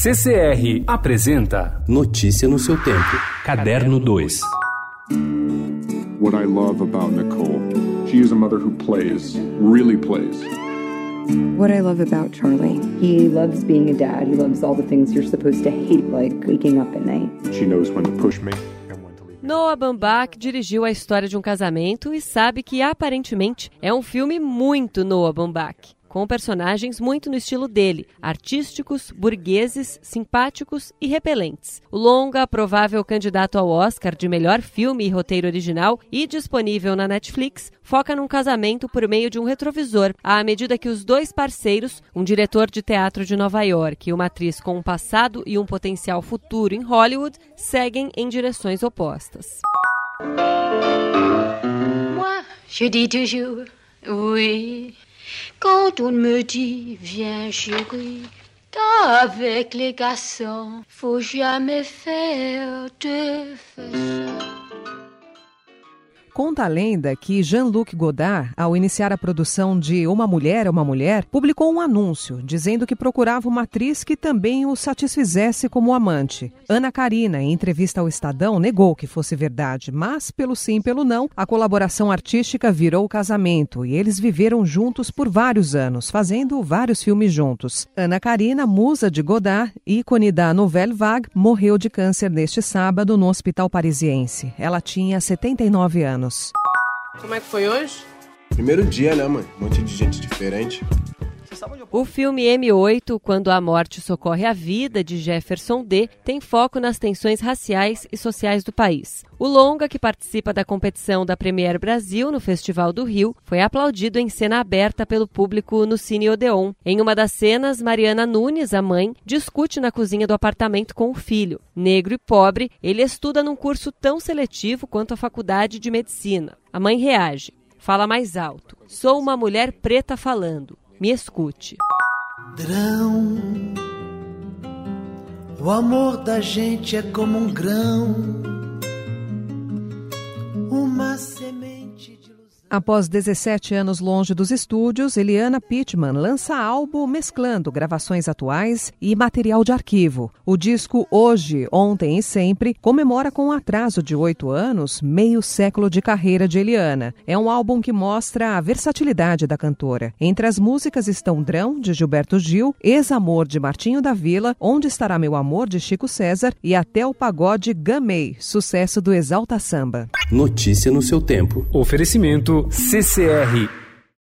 CCR apresenta Notícia no seu tempo. Caderno 2. What I love about Nicole, she is a mother who plays, really plays. What I love about Charlie, he loves being a dad. He loves all the things you're supposed to hate, like waking up at night. She knows when to push me and when to leave. Noah Baumbach dirigiu a história de um casamento e sabe que aparentemente é um filme muito Noah Baumbach com personagens muito no estilo dele, artísticos, burgueses, simpáticos e repelentes. O longa, provável candidato ao Oscar de melhor filme e roteiro original e disponível na Netflix, foca num casamento por meio de um retrovisor, à medida que os dois parceiros, um diretor de teatro de Nova York e uma atriz com um passado e um potencial futuro em Hollywood, seguem em direções opostas. Moi, je dis toujours oui. Quand on me dit viens chérie, qu'avec les garçons, faut jamais faire de façon. Conta a lenda que Jean-Luc Godard, ao iniciar a produção de Uma Mulher é uma Mulher, publicou um anúncio dizendo que procurava uma atriz que também o satisfizesse como amante. Ana Karina, em entrevista ao Estadão, negou que fosse verdade, mas, pelo sim e pelo não, a colaboração artística virou casamento e eles viveram juntos por vários anos, fazendo vários filmes juntos. Ana Karina, musa de Godard, ícone da Nouvelle Vague, morreu de câncer neste sábado no hospital parisiense. Ela tinha 79 anos. Como é que foi hoje? Primeiro dia, né, mãe? Um monte de gente diferente. O filme M8, Quando a Morte Socorre a Vida, de Jefferson D., tem foco nas tensões raciais e sociais do país. O longa, que participa da competição da Premier Brasil no Festival do Rio, foi aplaudido em cena aberta pelo público no Cine Odeon. Em uma das cenas, Mariana Nunes, a mãe, discute na cozinha do apartamento com o filho. Negro e pobre, ele estuda num curso tão seletivo quanto a faculdade de medicina. A mãe reage. Fala mais alto. Sou uma mulher preta falando. Me escute. Grão, o amor da gente é como um grão, uma semente de ilusão. Após 17 anos longe dos estúdios, Eliana Pittman lança álbum mesclando gravações atuais e material de arquivo. O disco Hoje, Ontem e Sempre comemora com um atraso de oito anos meio século de carreira de Eliana. É um álbum que mostra a versatilidade da cantora. Entre as músicas estão Drão, de Gilberto Gil, Ex-Amor, de Martinho da Vila, Onde Estará Meu Amor, de Chico César e até o pagode Gamei, sucesso do Exalta Samba. Notícia no seu tempo. Oferecimento CCR